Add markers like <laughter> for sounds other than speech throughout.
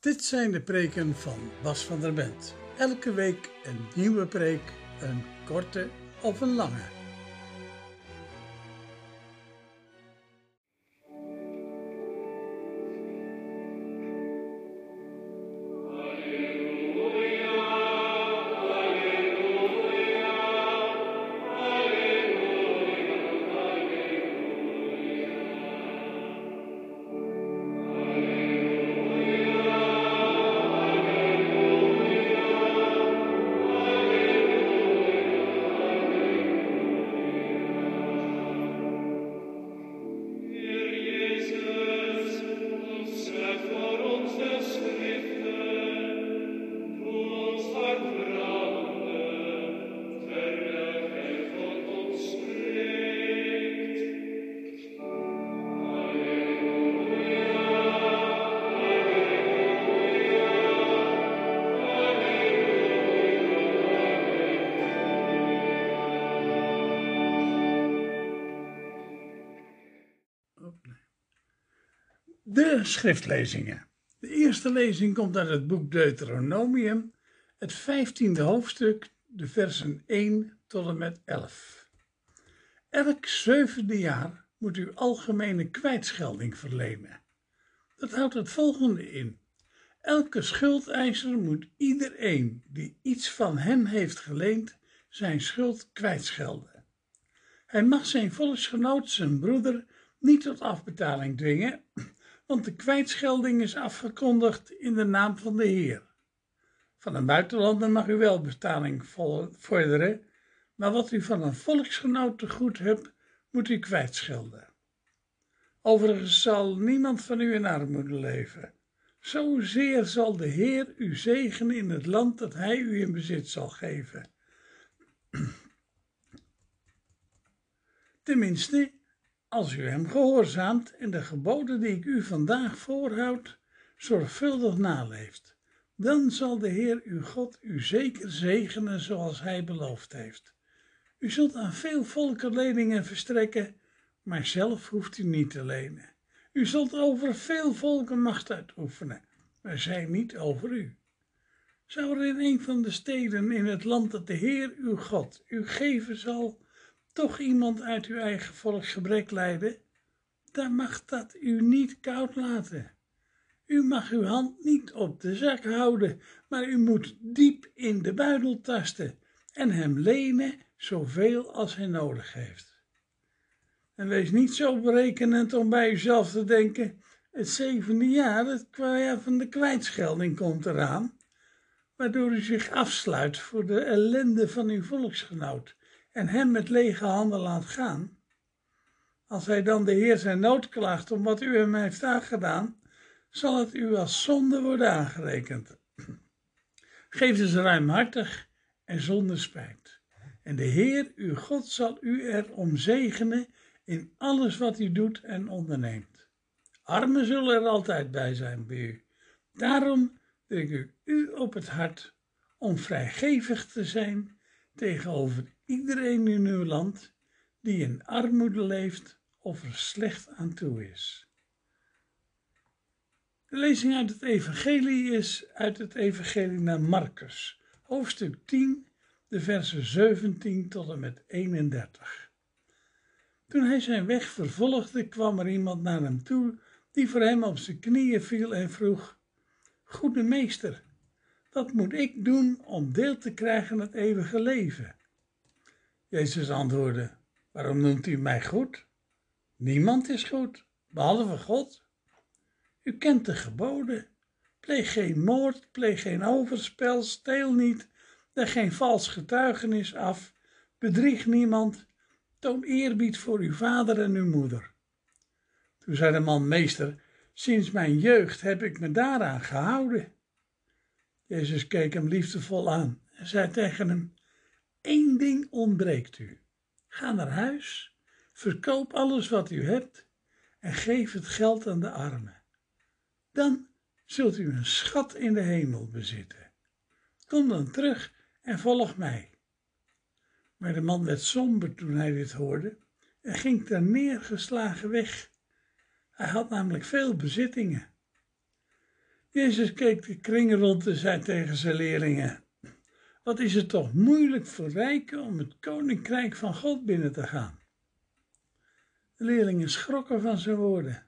Dit zijn de preken van Bas van der Bent. Elke week een nieuwe preek, een korte of een lange. De schriftlezingen. De eerste lezing komt uit het boek Deuteronomium, het vijftiende hoofdstuk, de versen 1 tot en met 11. Elk zevende jaar moet u algemene kwijtschelding verlenen. Dat houdt het volgende in. Elke schuldeiser moet iedereen die iets van hem heeft geleend, zijn schuld kwijtschelden. Hij mag zijn volksgenoot, zijn broeder, niet tot afbetaling dwingen, want de kwijtschelding is afgekondigd in de naam van de Heer. Van een buitenlander mag u wel betaling vo- vorderen, maar wat u van een volksgenoot te goed hebt, moet u kwijtschelden. Overigens zal niemand van u in armoede leven. Zozeer zal de Heer u zegenen in het land dat Hij u in bezit zal geven. <clears throat> Tenminste, als u hem gehoorzaamt en de geboden die ik u vandaag voorhoud zorgvuldig naleeft, dan zal de Heer uw God u zeker zegenen zoals hij beloofd heeft. U zult aan veel volken leningen verstrekken, maar zelf hoeft u niet te lenen. U zult over veel volken macht uitoefenen, maar zij niet over u. Zou er in een van de steden in het land dat de Heer uw God u geven zal, toch iemand uit uw eigen volk gebrek lijden, dan mag dat u niet koud laten. U mag uw hand niet op de zak houden, maar u moet diep in de buidel tasten en hem lenen zoveel als hij nodig heeft. En wees niet zo berekenend om bij uzelf te denken, het zevende jaar, het jaar van de kwijtschelding komt eraan, waardoor u zich afsluit voor de ellende van uw volksgenoot en hem met lege handen laat gaan. Als hij dan de Heer zijn nood klaagt om wat u hem heeft aangedaan, zal het u als zonde worden aangerekend. Geef dus ruimhartig en zonder spijt. En de Heer, uw God, zal u erom zegenen in alles wat u doet en onderneemt. Armen zullen er altijd bij zijn bij u. Daarom druk ik u op het hart om vrijgevig te zijn tegenover iedereen in uw land die in armoede leeft of er slecht aan toe is. De lezing uit het Evangelie is uit het Evangelie naar Marcus, hoofdstuk 10, de versen 17 tot en met 31. Toen hij zijn weg vervolgde, kwam er iemand naar hem toe die voor hem op zijn knieën viel en vroeg: Goede meester, wat moet ik doen om deel te krijgen aan het eeuwige leven? Jezus antwoordde: Waarom noemt u mij goed? Niemand is goed, behalve God. U kent de geboden. Pleeg geen moord, pleeg geen overspel, steel niet, leg geen vals getuigenis af, bedrieg niemand, toon eerbied voor uw vader en uw moeder. Toen zei de man, meester, sinds mijn jeugd heb ik me daaraan gehouden. Jezus keek hem liefdevol aan en zei tegen hem, één ding ontbreekt u. Ga naar huis, verkoop alles wat u hebt en geef het geld aan de armen. Dan zult u een schat in de hemel bezitten. Kom dan terug en volg mij. Maar de man werd somber toen hij dit hoorde en ging ter neergeslagen weg. Hij had namelijk veel bezittingen. Jezus keek de kring rond en zei tegen zijn leerlingen: Wat is het toch moeilijk voor rijken om het koninkrijk van God binnen te gaan? De leerlingen schrokken van zijn woorden.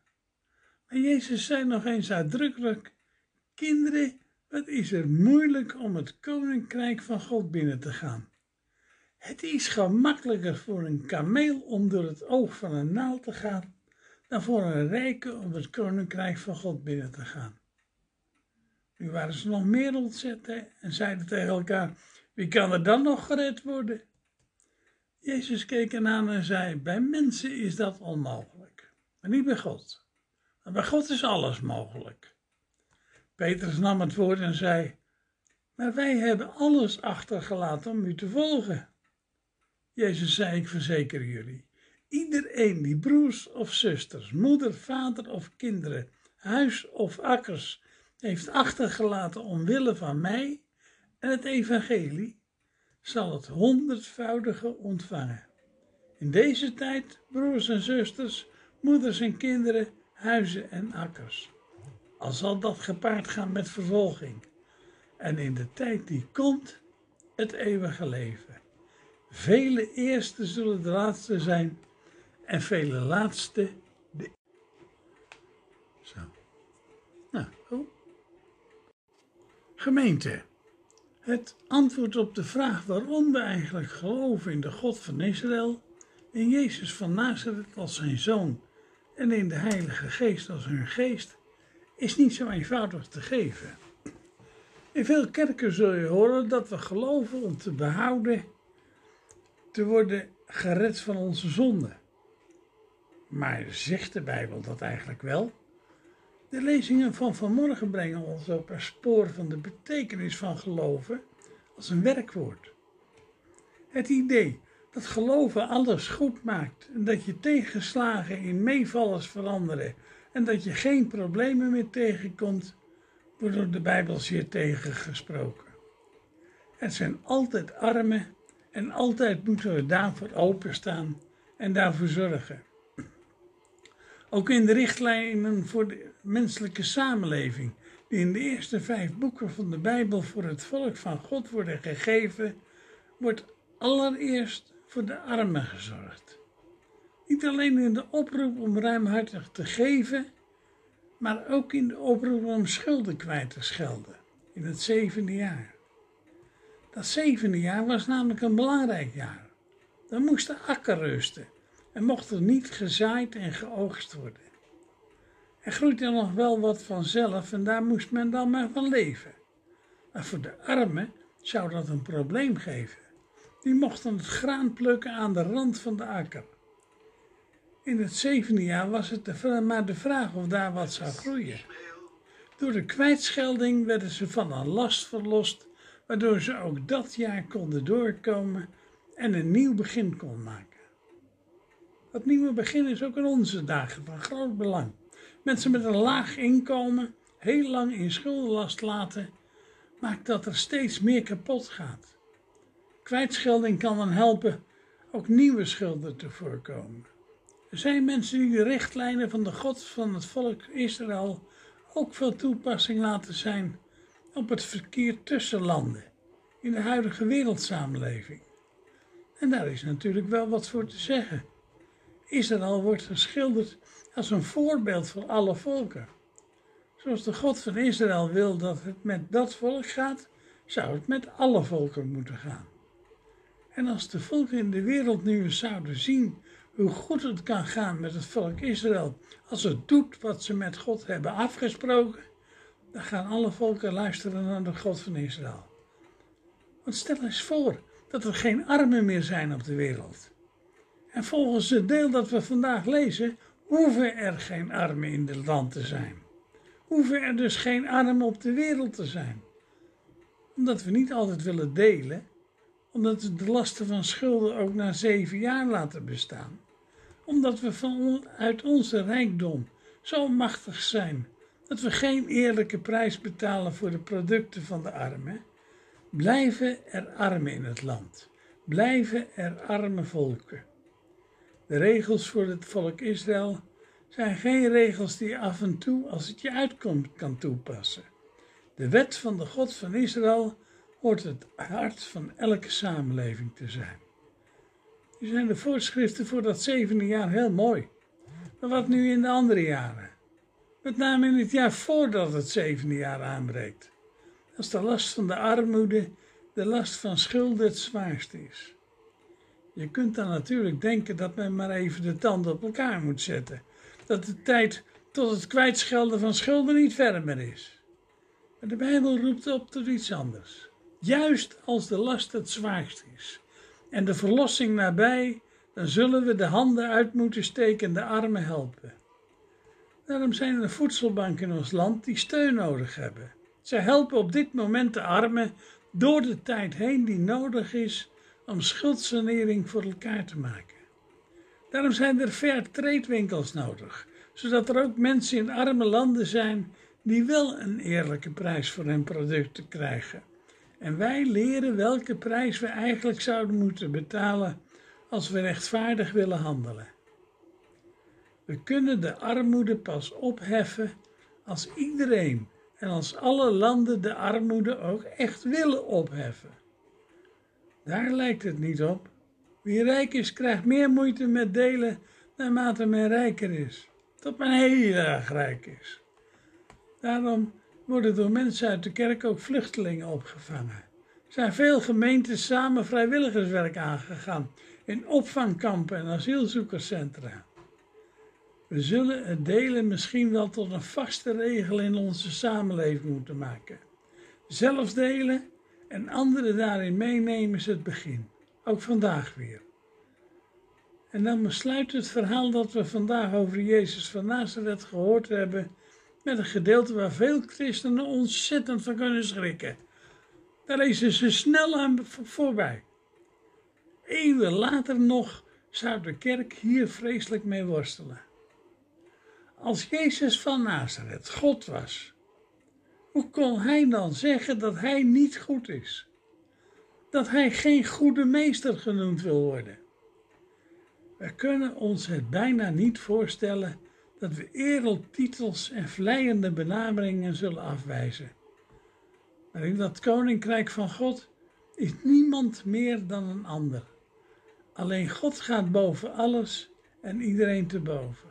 Maar Jezus zei nog eens uitdrukkelijk: Kinderen, wat is er moeilijk om het koninkrijk van God binnen te gaan? Het is gemakkelijker voor een kameel om door het oog van een naald te gaan, dan voor een rijke om het koninkrijk van God binnen te gaan. Nu waren ze nog meer ontzet en zeiden tegen elkaar: Wie kan er dan nog gered worden? Jezus keek hen en zei: Bij mensen is dat onmogelijk, maar niet bij God. Bij God is alles mogelijk. Petrus nam het woord en zei: Maar wij hebben alles achtergelaten om u te volgen. Jezus zei: Ik verzeker jullie. Iedereen die broers of zusters, moeder, vader of kinderen, huis of akkers heeft achtergelaten omwille van mij en het evangelie, zal het honderdvoudige ontvangen. In deze tijd, broers en zusters, moeders en kinderen, huizen en akkers. Al zal dat gepaard gaan met vervolging. En in de tijd die komt, het eeuwige leven. Vele eerste zullen de laatste zijn en vele laatste de. Zo. Nou, goed. Gemeente. Het antwoord op de vraag waarom we eigenlijk geloven in de God van Israël, in Jezus van Nazareth als zijn zoon en in de Heilige Geest als hun geest, is niet zo eenvoudig te geven. In veel kerken zul je horen dat we geloven om te behouden, te worden gered van onze zonden. Maar zegt de Bijbel dat eigenlijk wel? De lezingen van vanmorgen brengen ons op een spoor van de betekenis van geloven als een werkwoord. Het idee dat geloven alles goed maakt en dat je tegenslagen in meevallers veranderen en dat je geen problemen meer tegenkomt, wordt door de Bijbel zeer tegengesproken. Het zijn altijd armen en altijd moeten we daarvoor openstaan en daarvoor zorgen. Ook in de richtlijnen voor de menselijke samenleving, die in de eerste vijf boeken van de Bijbel voor het volk van God worden gegeven, wordt allereerst voor de armen gezorgd. Niet alleen in de oproep om ruimhartig te geven, maar ook in de oproep om schulden kwijt te schelden, in het zevende jaar. Dat zevende jaar was namelijk een belangrijk jaar. Dan moest de akker rusten en mocht er niet gezaaid en geoogst worden. Er groeide nog wel wat vanzelf en daar moest men dan maar van leven. Maar voor de armen zou dat een probleem geven. Die mochten het graan plukken aan de rand van de akker. In het zevende jaar was het de, maar de vraag of daar wat zou groeien. Door de kwijtschelding werden ze van een last verlost, waardoor ze ook dat jaar konden doorkomen en een nieuw begin konden maken. Dat nieuwe begin is ook in onze dagen van groot belang. Mensen met een laag inkomen heel lang in schuldenlast laten, maakt dat er steeds meer kapot gaat. Kwijtschelding kan dan helpen ook nieuwe schulden te voorkomen. Er zijn mensen die de richtlijnen van de God van het volk Israël ook veel toepassing laten zijn op het verkeer tussen landen in de huidige wereldsamenleving. En daar is natuurlijk wel wat voor te zeggen. Israël wordt geschilderd als een voorbeeld voor alle volken. Zoals de God van Israël wil dat het met dat volk gaat, zou het met alle volken moeten gaan. En als de volken in de wereld nu eens zouden zien hoe goed het kan gaan met het volk Israël, als het doet wat ze met God hebben afgesproken, dan gaan alle volken luisteren naar de God van Israël. Want stel eens voor dat er geen armen meer zijn op de wereld. En volgens het deel dat we vandaag lezen, hoeven er geen armen in het land te zijn. Hoeven er dus geen armen op de wereld te zijn. Omdat we niet altijd willen delen, omdat we de lasten van schulden ook na zeven jaar laten bestaan. Omdat we vanuit onze rijkdom zo machtig zijn dat we geen eerlijke prijs betalen voor de producten van de armen, blijven er armen in het land. Blijven er arme volken. De regels voor het volk Israël zijn geen regels die je af en toe, als het je uitkomt, kan toepassen. De wet van de God van Israël hoort het hart van elke samenleving te zijn. Nu zijn de voorschriften voor dat zevende jaar heel mooi. Maar wat nu in de andere jaren? Met name in het jaar voordat het zevende jaar aanbreekt. Als de last van de armoede, de last van schulden het zwaarste is. Je kunt dan natuurlijk denken dat men maar even de tanden op elkaar moet zetten. Dat de tijd tot het kwijtschelden van schulden niet verder meer is. Maar de Bijbel roept op tot iets anders. Juist als de last het zwaarst is en de verlossing nabij, dan zullen we de handen uit moeten steken en de armen helpen. Daarom zijn er voedselbanken in ons land die steun nodig hebben. Zij helpen op dit moment de armen door de tijd heen die nodig is om schuldsanering voor elkaar te maken. Daarom zijn er fair trade winkels nodig, zodat er ook mensen in arme landen zijn die wel een eerlijke prijs voor hun producten krijgen. En wij leren welke prijs we eigenlijk zouden moeten betalen als we rechtvaardig willen handelen. We kunnen de armoede pas opheffen als iedereen en als alle landen de armoede ook echt willen opheffen. Daar lijkt het niet op. Wie rijk is, krijgt meer moeite met delen naarmate men rijker is, tot men heel erg rijk is. Daarom worden door mensen uit de kerk ook vluchtelingen opgevangen. Er zijn veel gemeentes samen vrijwilligerswerk aangegaan in opvangkampen en asielzoekerscentra. We zullen het delen misschien wel tot een vaste regel in onze samenleving moeten maken. Zelf delen en anderen daarin meenemen is het begin. Ook vandaag weer. En dan besluit het verhaal dat we vandaag over Jezus van Nazareth gehoord hebben met een gedeelte waar veel christenen ontzettend van kunnen schrikken. Daar lezen ze snel aan voorbij. Eeuwen later nog zou de kerk hier vreselijk mee worstelen. Als Jezus van Nazareth God was, hoe kon hij dan zeggen dat hij niet goed is? Dat hij geen goede meester genoemd wil worden? We kunnen ons het bijna niet voorstellen dat we edeltitels en vleiende benameringen zullen afwijzen. Maar in dat koninkrijk van God is niemand meer dan een ander. Alleen God gaat boven alles en iedereen te boven.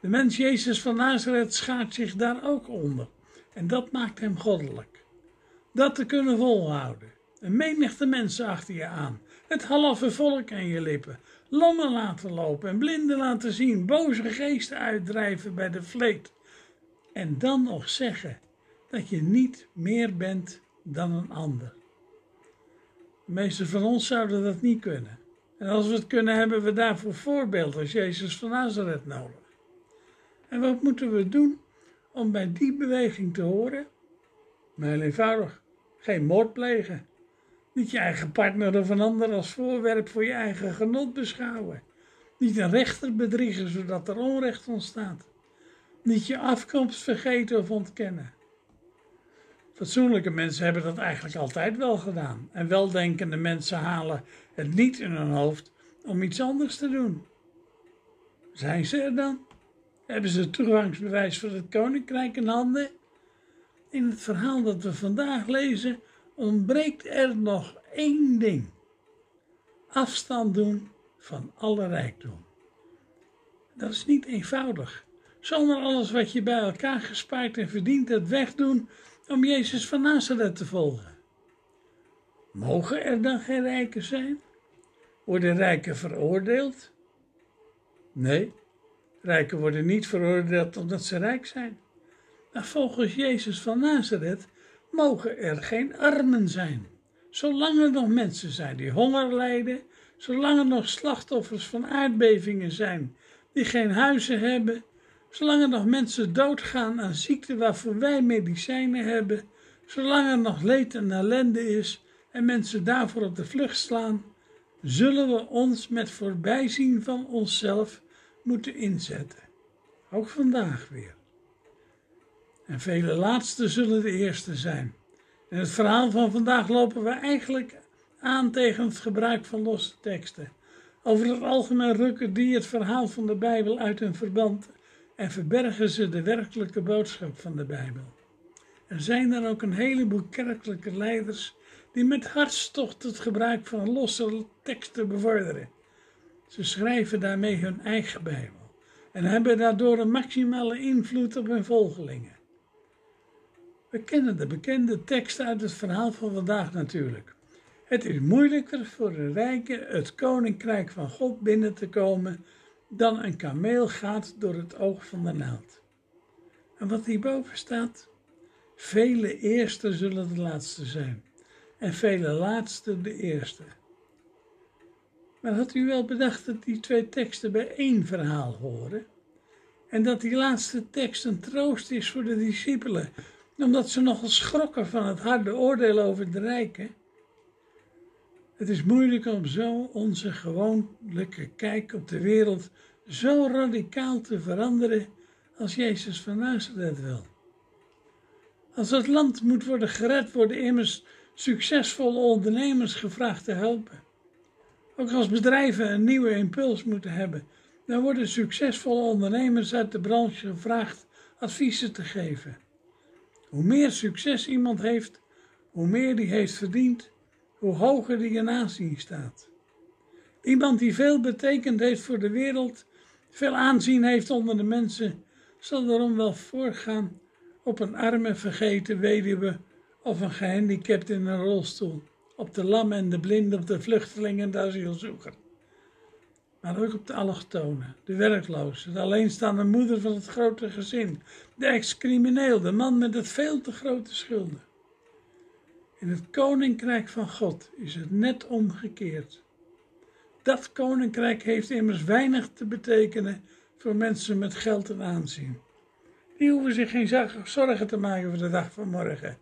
De mens Jezus van Nazareth schaart zich daar ook onder. En dat maakt hem goddelijk. Dat te kunnen volhouden. Een menigte mensen achter je aan. Het halve volk aan je lippen. Lommen laten lopen en blinden laten zien. Boze geesten uitdrijven bij de vleet. En dan nog zeggen dat je niet meer bent dan een ander. De meeste van ons zouden dat niet kunnen. En als we het kunnen, hebben we daarvoor voorbeeld als Jezus van Nazareth nodig. En wat moeten we doen om bij die beweging te horen? Maar heel eenvoudig, geen moord plegen. Niet je eigen partner of een ander als voorwerp voor je eigen genot beschouwen. Niet een rechter bedriegen zodat er onrecht ontstaat. Niet je afkomst vergeten of ontkennen. Fatsoenlijke mensen hebben dat eigenlijk altijd wel gedaan. En weldenkende mensen halen het niet in hun hoofd om iets anders te doen. Zijn ze er dan? Hebben ze het toegangsbewijs voor het koninkrijk in handen? In het verhaal dat we vandaag lezen ontbreekt er nog één ding: afstand doen van alle rijkdom. Dat is niet eenvoudig. Zonder alles wat je bij elkaar gespaard en verdiend hebt wegdoen om Jezus van Nazareth te volgen. Mogen er dan geen rijken zijn? Worden rijken veroordeeld? Nee, rijken worden niet veroordeeld omdat ze rijk zijn. Maar volgens Jezus van Nazareth mogen er geen armen zijn. Zolang er nog mensen zijn die honger lijden, zolang er nog slachtoffers van aardbevingen zijn die geen huizen hebben, zolang er nog mensen doodgaan aan ziekten waarvoor wij medicijnen hebben, zolang er nog leed en ellende is en mensen daarvoor op de vlucht slaan, zullen we ons met voorbijzien van onszelf moeten inzetten. Ook vandaag weer. En vele laatste zullen de eerste zijn. In het verhaal van vandaag lopen we eigenlijk aan tegen het gebruik van losse teksten. Over het algemeen rukken die het verhaal van de Bijbel uit hun verband en verbergen ze de werkelijke boodschap van de Bijbel. Er zijn er ook een heleboel kerkelijke leiders die met hartstocht het gebruik van losse teksten bevorderen. Ze schrijven daarmee hun eigen Bijbel en hebben daardoor een maximale invloed op hun volgelingen. We kennen de bekende tekst uit het verhaal van vandaag natuurlijk. Het is moeilijker voor een rijke het koninkrijk van God binnen te komen dan een kameel gaat door het oog van de naald. En wat hierboven staat, vele eerste zullen de laatste zijn en vele laatste de eerste. Maar had u wel bedacht dat die twee teksten bij één verhaal horen? En dat die laatste tekst een troost is voor de discipelen, omdat ze nogal schrokken van het harde oordeel over de rijken? Het is moeilijk om zo onze gewoonlijke kijk op de wereld zo radicaal te veranderen als Jezus van Nazareth wil. Als het land moet worden gered, worden immers succesvolle ondernemers gevraagd te helpen. Ook als bedrijven een nieuwe impuls moeten hebben, dan worden succesvolle ondernemers uit de branche gevraagd adviezen te geven. Hoe meer succes iemand heeft, hoe meer die heeft verdiend, hoe hoger die in aanzien staat. Iemand die veel betekend heeft voor de wereld, veel aanzien heeft onder de mensen, zal daarom wel voorgaan op een arme, vergeten weduwe of een gehandicapt in een rolstoel, op de lam en de blinde, op de vluchtelingen en de asielzoeker. Maar ook op de allochtonen, de werkloze, de alleenstaande moeder van het grote gezin, de ex-crimineel, de man met het veel te grote schulden. In het koninkrijk van God is het net omgekeerd. Dat koninkrijk heeft immers weinig te betekenen voor mensen met geld en aanzien. Die hoeven zich geen zorgen te maken voor de dag van morgen.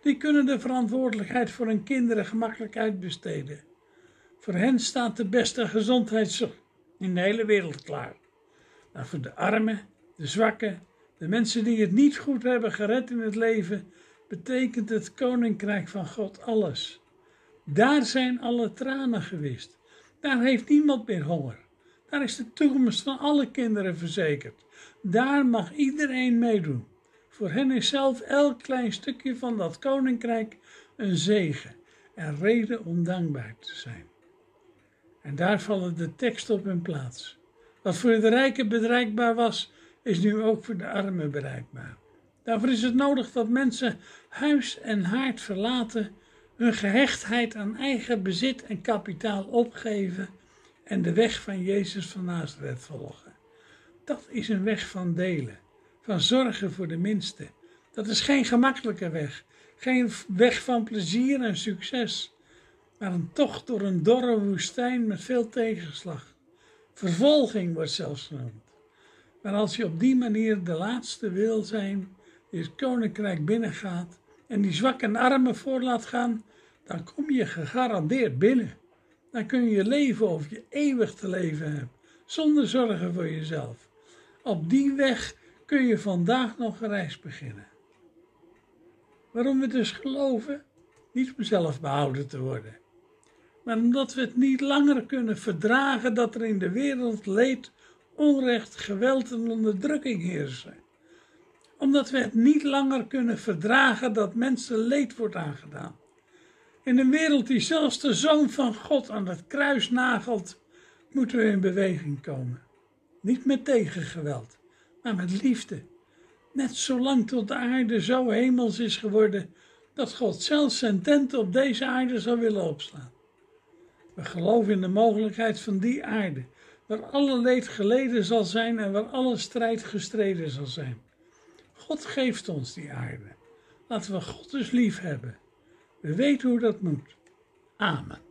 Die kunnen de verantwoordelijkheid voor hun kinderen gemakkelijk uitbesteden. Voor hen staat de beste gezondheidszorg in de hele wereld klaar. Maar voor de armen, de zwakken, de mensen die het niet goed hebben gered in het leven, betekent het koninkrijk van God alles. Daar zijn alle tranen gewist. Daar heeft niemand meer honger. Daar is de toekomst van alle kinderen verzekerd. Daar mag iedereen meedoen. Voor hen is zelf elk klein stukje van dat koninkrijk een zegen en reden om dankbaar te zijn. En daar vallen de teksten op hun plaats. Wat voor de rijken bereikbaar was, is nu ook voor de armen bereikbaar. Daarvoor is het nodig dat mensen huis en haard verlaten, hun gehechtheid aan eigen bezit en kapitaal opgeven en de weg van Jezus van Nazareth volgen. Dat is een weg van delen, van zorgen voor de minste. Dat is geen gemakkelijke weg, geen weg van plezier en succes, maar een tocht door een dorre woestijn met veel tegenslag. Vervolging wordt zelfs genoemd. Maar als je op die manier de laatste wil zijn, die het koninkrijk binnengaat en die zwakke en armen voor laat gaan, dan kom je gegarandeerd binnen. Dan kun je leven of je eeuwig te leven hebt, zonder zorgen voor jezelf. Op die weg kun je vandaag nog een reis beginnen. Waarom we dus geloven? Niet om zelf behouden te worden, maar omdat we het niet langer kunnen verdragen dat er in de wereld leed, onrecht, geweld en onderdrukking heersen. Omdat we het niet langer kunnen verdragen dat mensen leed wordt aangedaan. In een wereld die zelfs de Zoon van God aan het kruis nagelt, moeten we in beweging komen. Niet met tegengeweld, maar met liefde. Net zolang tot de aarde zo hemels is geworden, dat God zelfs zijn tent op deze aarde zou willen opslaan. We geloven in de mogelijkheid van die aarde, waar alle leed geleden zal zijn en waar alle strijd gestreden zal zijn. God geeft ons die aarde. Laten we God dus lief hebben. We weten hoe dat moet. Amen.